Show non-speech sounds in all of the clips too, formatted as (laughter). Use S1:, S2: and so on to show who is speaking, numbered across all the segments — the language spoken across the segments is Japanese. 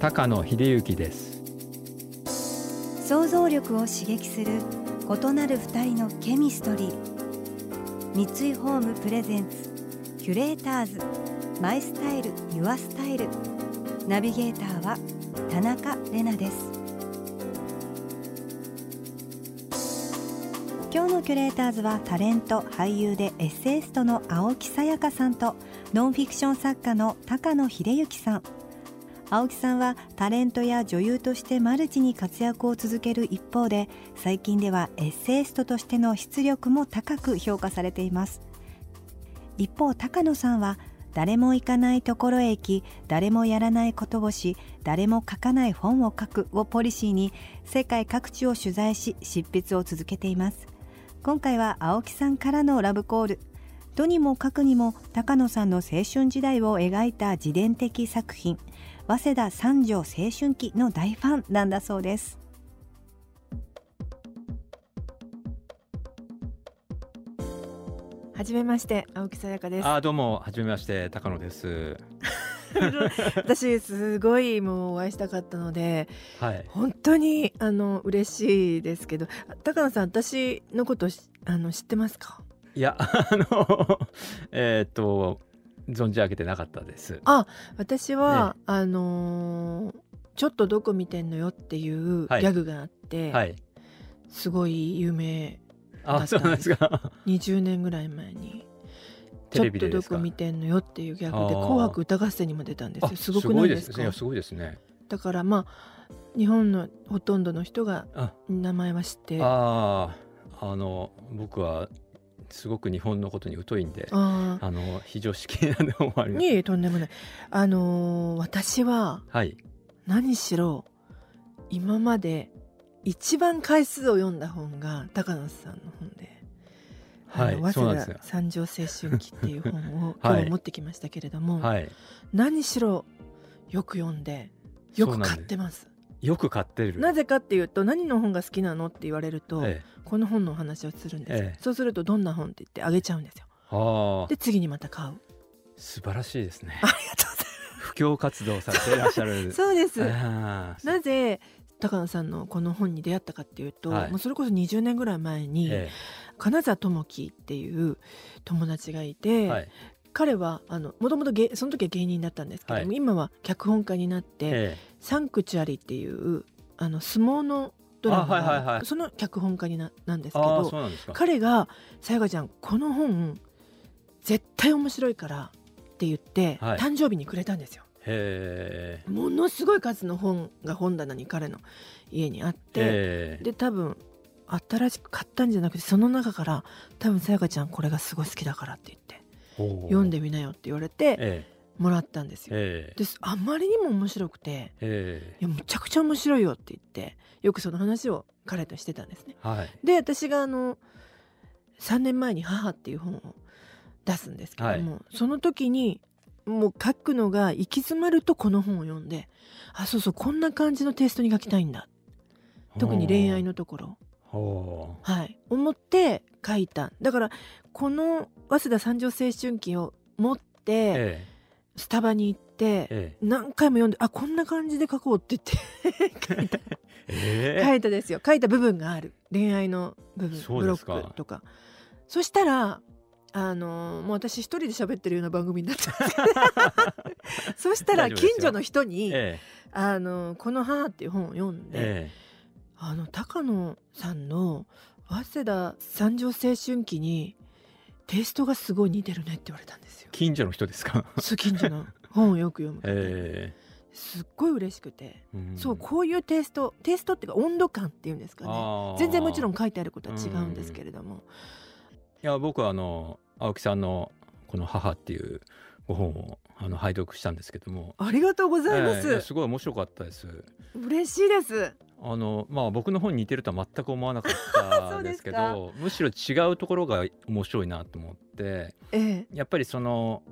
S1: 高野秀幸です。
S2: 想像力を刺激する異なる二人のケミストリー。三井ホームプレゼンツキュレーターズ。マイスタイルユアスタイル。ナビゲーターは田中れなです。今日のキュレーターズはタレント俳優でエッセイストの青木さやかさんとノンフィクション作家の高野秀幸さん。青木さんはタレントや女優としてマルチに活躍を続ける一方で最近ではエッセイストとしての出力も高く評価されています。一方高野さんは誰も行かないところへ行き誰もやらないことをし誰も書かない本を書くをポリシーに世界各地を取材し執筆を続けています。今回は青木さんからのラブコール。とにもかくにも高野さんの青春時代を描いた自伝的作品早稲田三条青春期の大ファンなんだそうです。
S3: はじめまして青木さやかです。
S1: あどうもはじめまして高野です。(laughs)
S3: 私すごいもうお会いしたかったので、
S1: はい、
S3: 本当にあの嬉しいですけど高野さん私のことあの知ってますか？
S1: いや (laughs) あのえっ、と存じ上げてなかったです。
S3: あ私は、ね、あのー、ちょっとどこ見てんのよっていうギャグがあって、はい、すごい有名
S1: あそうなんですか。
S3: 20年ぐらい前に。ちょっとどこ見てんのよっていうギャグで「紅白歌合戦」にも出たんですよ。すごくないですか？
S1: すごいですね。
S3: だからまあ日本のほとんどの人が名前は知って。
S1: あああの僕はすごく日本のことに疎いんであの非常識なのもあります。い
S3: えとんでもない。あのー、私は何しろ今まで一番回数を読んだ本が高野さんの本で。はい、早稲田三条青春期っていう本を (laughs) 今日持ってきましたけれども、はい、何しろよく読んでよく買ってます。
S1: よく買ってる。
S3: なぜかっていうと何の本が好きなのって言われると、ええ、この本のお話をするんですよ、え、そうするとどんな本って言ってあげちゃうんですよ。で次にまた買う。
S1: 素晴らしいですね。
S3: ありがとうございます。
S1: 布教活動されていらっしゃる。(laughs)
S3: そうです。なぜ高野さんのこの本に出会ったかっていうと、はい、もうそれこそ20年ぐらい前に、金沢智樹っていう友達がいて、はい、彼はあのもともとその時は芸人だったんですけども、はい、今は脚本家になって、ええ、サンクチュアリっていうあの相撲のドラマはいはいはい、その脚本家にななんですけど彼が「さやかちゃんこの本絶対面白いから」って言って、はい、誕生日にくれたんですよ。ものすごい数の本が本棚に彼の家にあってで多分新しく買ったんじゃなくてその中から多分さやかちゃんこれがすごい好きだからって言って読んでみなよって言われて、もらったんですよ。であまりにも面白くて「いやむちゃくちゃ面白いよ」って言ってよくその話を彼としてたんですね。はい、で私があの3年前に「母」っていう本を出すんですけども、はい、その時にもう書くのが行き詰まるとこの本を読んであそうそうこんな感じのテイストに書きたいんだ。特に恋愛のところ。はい、思って書いた。だからこの早稲田三条青春期を持って、ええ、スタバに行って、え、何回も読んであこんな感じで書こうって言って (laughs) 書いた、え書いたですよ。書いた部分がある。恋愛の部分ブロックとか。そしたらあのー、もう私一人で喋ってるような番組になっちゃって。(laughs) そしたら近所の人に「あのー、この母」っていう本を読んで、あの高野さんの早稲田三条青春期にテイストがすごい似てるねって言われたんですよ。
S1: 近所の人ですか？
S3: 近所の。(laughs) 本をよく読む、えー、すっごい嬉しくて、うん、そうこういうテイストテイストっていうか温度感っていうんですかね。全然もちろん書いてあることは違うんですけれども、うん、い
S1: や僕はあの青木さんのこの「母」っていうご本をあの拝読したんですけども。
S3: ありがとうございます、えー、
S1: すごい面白かったです。
S3: 嬉しいです
S1: あのまあ僕の本に似てるとは全く思わなかったんですけど (laughs) むしろ違うところが面白いなと思って、ええ、やっぱりその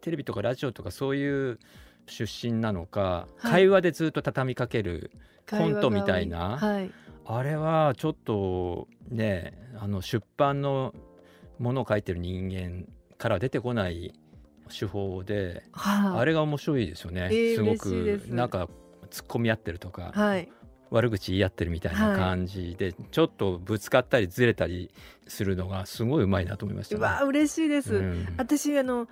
S1: テレビとかラジオとかそういう出身なのか、はい、会話でずっと畳みかけるコントみたいな、はい、あれはちょっとねあの出版のものを書いてる人間から出てこない手法で、はあ、あれが面白いですよね、えー、すごくなんか突っ込み合ってるとか、はい、悪口言い合ってるみたいな感じで、はい、ちょっとぶつかったりずれたりするのがすごいうまいなと思いました、ね、
S3: わ嬉しいです、うん、私あの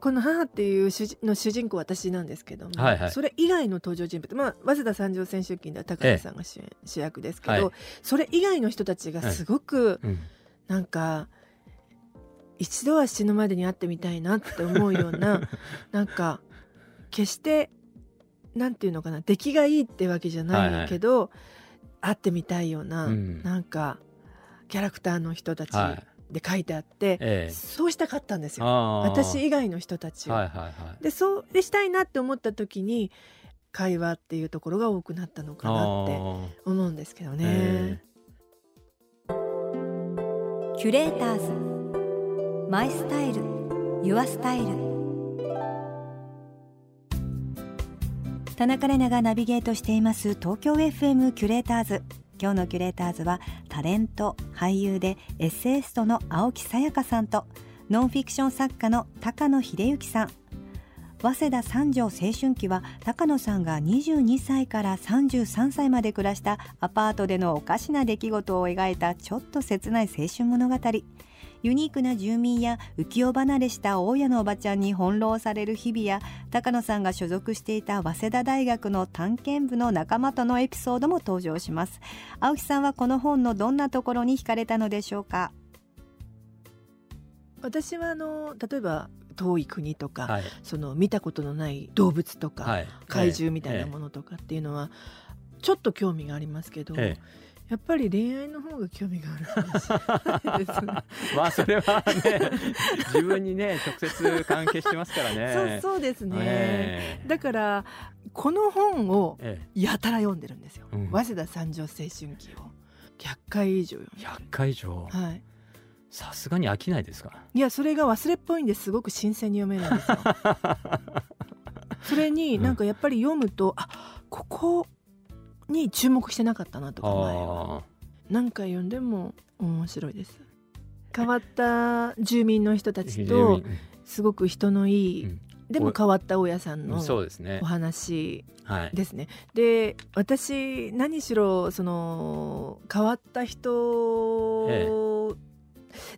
S3: この母っていう主の主人公私なんですけども、はいはい、それ以外の登場人物、まあ、早稲田三条選手権では高橋さんが主え、主役ですけど、はい、それ以外の人たちがすごく、はいうん、なんか一度は死ぬまでに会ってみたいなって思うような (laughs) なんか決してなんていうのかな出来がいいってわけじゃないけど、はいはい、会ってみたいような、うん、なんかキャラクターの人たちで書いてあって、はい、そうしたかったんですよ。私以外の人たちを。はいはいはい、でそうしたいなって思った時に会話っていうところが多くなったのかなって思うんですけどね。
S2: キュレーターズ。マイスタイル。ユアスタイル田中麗奈がナビゲートしています東京 FM キュレーターズ。今日のキュレーターズはタレント俳優でエッセイストの青木さやかさんとノンフィクション作家の高野秀行さん。早稲田三条青春期は高野さんが22歳から33歳まで暮らしたアパートでのおかしな出来事を描いたちょっと切ない青春物語。ユニークな住民や浮世離れした大家のおばちゃんに翻弄される日々や高野さんが所属していた早稲田大学の探検部の仲間とのエピソードも登場します。青木さんはこの本のどんなところに惹かれたのでしょうか？
S3: 私はあの例えば遠い国とか、はい、その見たことのない動物とか、はい、怪獣みたいなものとかっていうのは、ちょっと興味がありますけど、ええやっぱり恋愛の方が興味がある。(laughs)
S1: まあそれはね自分にね直接関係してますからね。
S3: そうそうですね。えー、だからこの本をやたら読んでるんですよ。えー、早稲田三条青春期を100回以上読んで
S1: 100回以上？はい。さすがに飽きないですか？
S3: いやそれが忘れっぽいんですごく新鮮に読めるんですよ。(laughs) それになんかやっぱり読むと、うん、あここに注目してなかったなとか前は何回読んでも面白いです。変わった住民の人たちとすごく人のいい、うん、でも変わった大家さんのお話ですね。で私何しろその変わった人、ええ、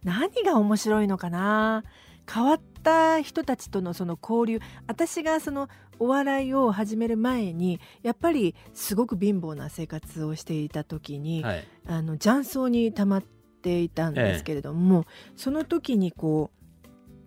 S3: 何が面白いのかな変わった人たちとのその交流私がそのお笑いを始める前にやっぱりすごく貧乏な生活をしていた時に、はい、あの雀荘にたまっていたんですけれども、ええ、その時にこ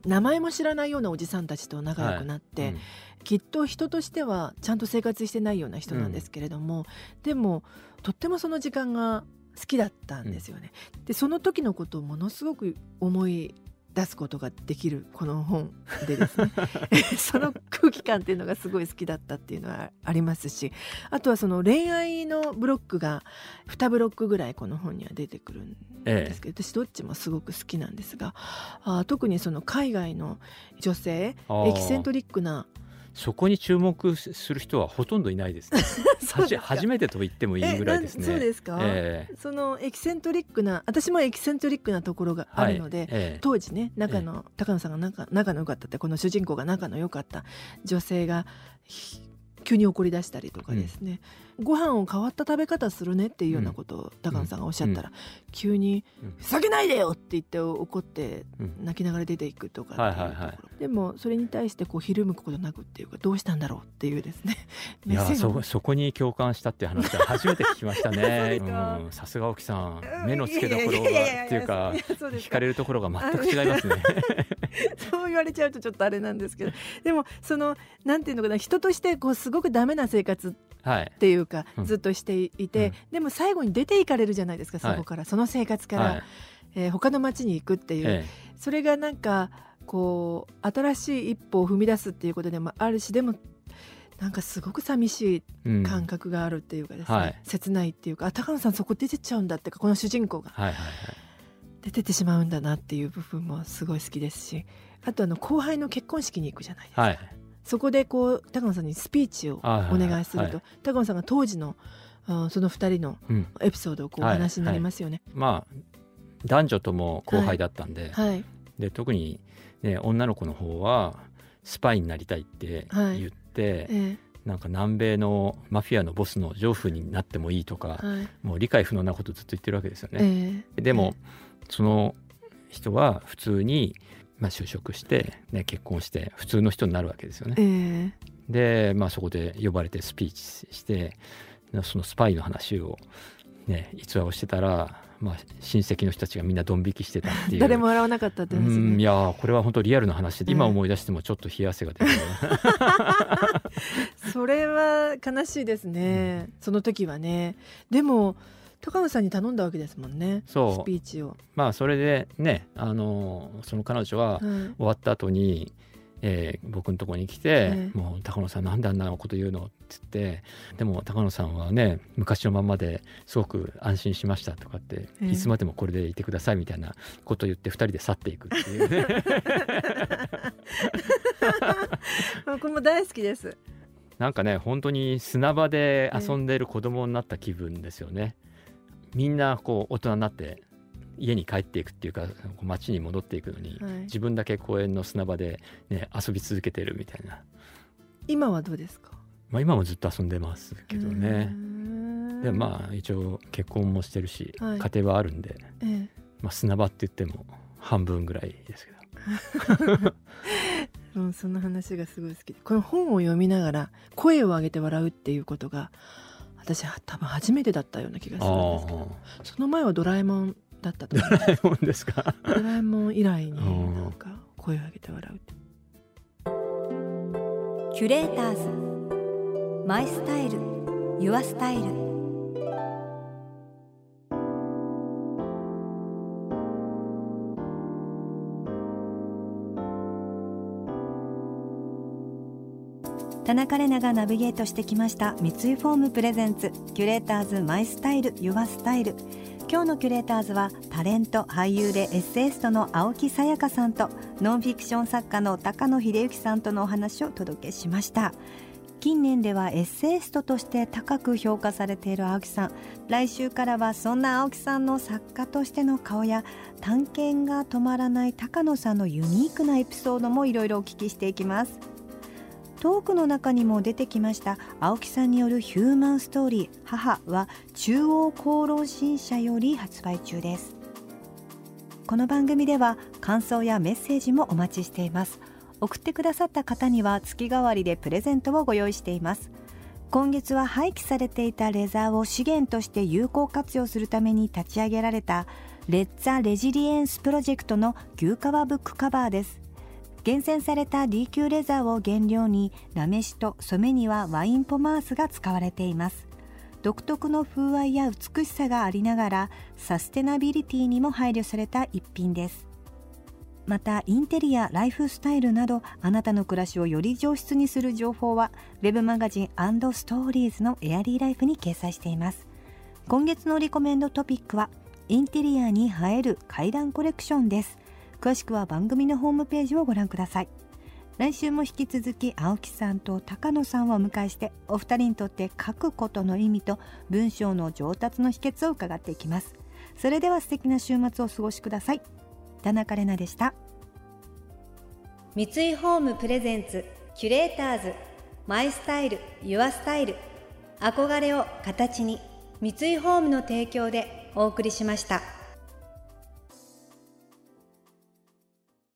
S3: う名前も知らないようなおじさんたちと仲良くなって、はいうん、きっと人としてはちゃんと生活してないような人なんですけれども、うん、でもとってもその時間が好きだったんですよね。でその時のことをものすごく思い出すことができるこの本でですね。(laughs) その空気感っていうのがすごい好きだったっていうのはありますしあとはその恋愛のブロックが2ブロックぐらいこの本には出てくるんですけど、ええ、私どっちもすごく好きなんですがあ特にその海外の女性エキセントリックな
S1: そこに注目する人はほとんどいないですね。(laughs) す初めてと言ってもいいぐらいですね。
S3: そうですか、えー、そのエキセントリックな私もエキセントリックなところがあるので、はい。えー、当時ね仲の、えー、高野さんが仲仲の良かったってこの主人公が仲の良かった女性が急に怒り出したりとかですね、うん、ご飯を変わった食べ方するねっていうようなことを高野さんがおっしゃったら、うん、急に「ふざけないでよ!」って言って怒って泣きながら出ていくとかっていうところ、でもそれに対してこうひるむことなくっていうかどうしたんだろうっていうですね。(laughs)
S1: いやそそこに共感したっていう話は初めて聞きましたね。(laughs) さすが沖さん。目の付けどころがっていうか惹かれるところが全く違いますね。(laughs)
S3: そう言われちゃうとちょっとあれなんですけど。でもそのなんていうのかな人としてこうすごくダメな生活っていうか、はい、ずっとしていて、うん、でも最後に出ていかれるじゃないですかそこから、はい、その生活から、はい、えー、他の町に行くっていう、ええ、それがなんかこう新しい一歩を踏み出すっていうことでもあるしでもなんかすごく寂しい感覚があるっていうかですね、うん。はい、切ないっていうかあ高野さんそこ出てっちゃうんだってかこの主人公が、はいはいはい、出てってしまうんだなっていう部分もすごい好きですしあとあの後輩の結婚式に行くじゃないですか、はい、そこでこう高野さんにスピーチをお願いすると、はい。はい、高野さんが当時のあその2人のエピソードをこうお話になりますよね。
S1: はいはい、まあ男女とも後輩だったんで,、はい。で特に、ね、女の子の方はスパイになりたいって言って、はいなんか南米のマフィアのボスの情婦になってもいいとか、はい、もう理解不能なことずっと言ってるわけですよね。えー、でも、えー、その人は普通に、まあ、就職して、ね、結婚して普通の人になるわけですよね。えー、で、まあ、そこで呼ばれてスピーチしてそのスパイの話を、ね、逸話をしてたらまあ、親戚の人たちがみんなドン引きしてたっていう。
S3: 誰も笑わなかったって話、
S1: ね、いやこれは本当リアルな話で、今思い出してもちょっと冷や汗が出る (laughs)
S3: それは悲しいですね、うん、その時はね。でも高野さんに頼んだわけですもんねそう。スピーチを。
S1: まあそれでねあのその彼女は終わった後に、えー、僕のところに来て、えー、もう高野さんなんであんなこと言うの？って言ってでも高野さんはね昔のままですごく安心しましたとかって、えー、いつまでもこれでいてくださいみたいなことを言って2人で去っていくっていうね。(laughs)
S3: 僕も大好きです。
S1: なんかね本当に砂場で遊んでる子供になった気分ですよね、みんなこう大人になって家に帰っていくっていうか街に戻っていくのに、はい、自分だけ公園の砂場で、ね、遊び続けてるみたいな。
S3: 今はどうですか、
S1: まあ、今もずっと遊んでますけどね。でまあ一応結婚もしてるし、はい、家庭はあるんで、ええ、まあ、砂場って言っても半分ぐらいですけど。(laughs)
S3: うん、その話がすごい好き。この本を読みながら声を上げて笑うっていうことが私は多分初めてだったような気がするんですけどその前はドラえもんだったと
S1: ドラえもんですか？
S3: ドラえもん以来になんか声を上げて笑う。
S2: キュレーターズ。マイスタイル。ユアスタイル田中麗奈がナビゲートしてきました三井ホームプレゼンツキュレーターズマイスタイルユアスタイル。今日のキュレーターズはタレント俳優でエッセイストの青木さやかさんとノンフィクション作家の高野秀行さんとのお話をお届けしました。近年ではエッセイストとして高く評価されている青木さん。来週からはそんな青木さんの作家としての顔や探検が止まらない高野さんのユニークなエピソードもいろいろお聞きしていきます。トークの中にも出てきました青木さんによるヒューマンストーリー母は中央功労新社より発売中です。この番組では感想やメッセージもお待ちしています。送ってくださった方には月替わりでプレゼントをご用意しています。今月は廃棄されていたレザーを資源として有効活用するために立ち上げられたレッツァ・レジリエンスプロジェクトの牛革ブックカバーです。厳選された D 級レザーを原料にラメシと染めにはワインポマースが使われています。独特の風合いや美しさがありながらサステナビリティにも配慮された一品です。またインテリアライフスタイルなどあなたの暮らしをより上質にする情報は Web マガジンストーリーズのエアリーライフに掲載しています。今月のリコメンドトピックはインテリアに映える階段コレクションです。詳しくは番組のホームページをご覧ください。来週も引き続き青木さんと高野さんをお迎えしてお二人にとって書くことの意味と文章の上達の秘訣を伺っていきます。それでは素敵な週末をお過ごしください。田中れなでした。三井ホームプレゼンツキュレーターズマイスタイルユアスタイル。憧れを形に三井ホームの提供でお送りしました。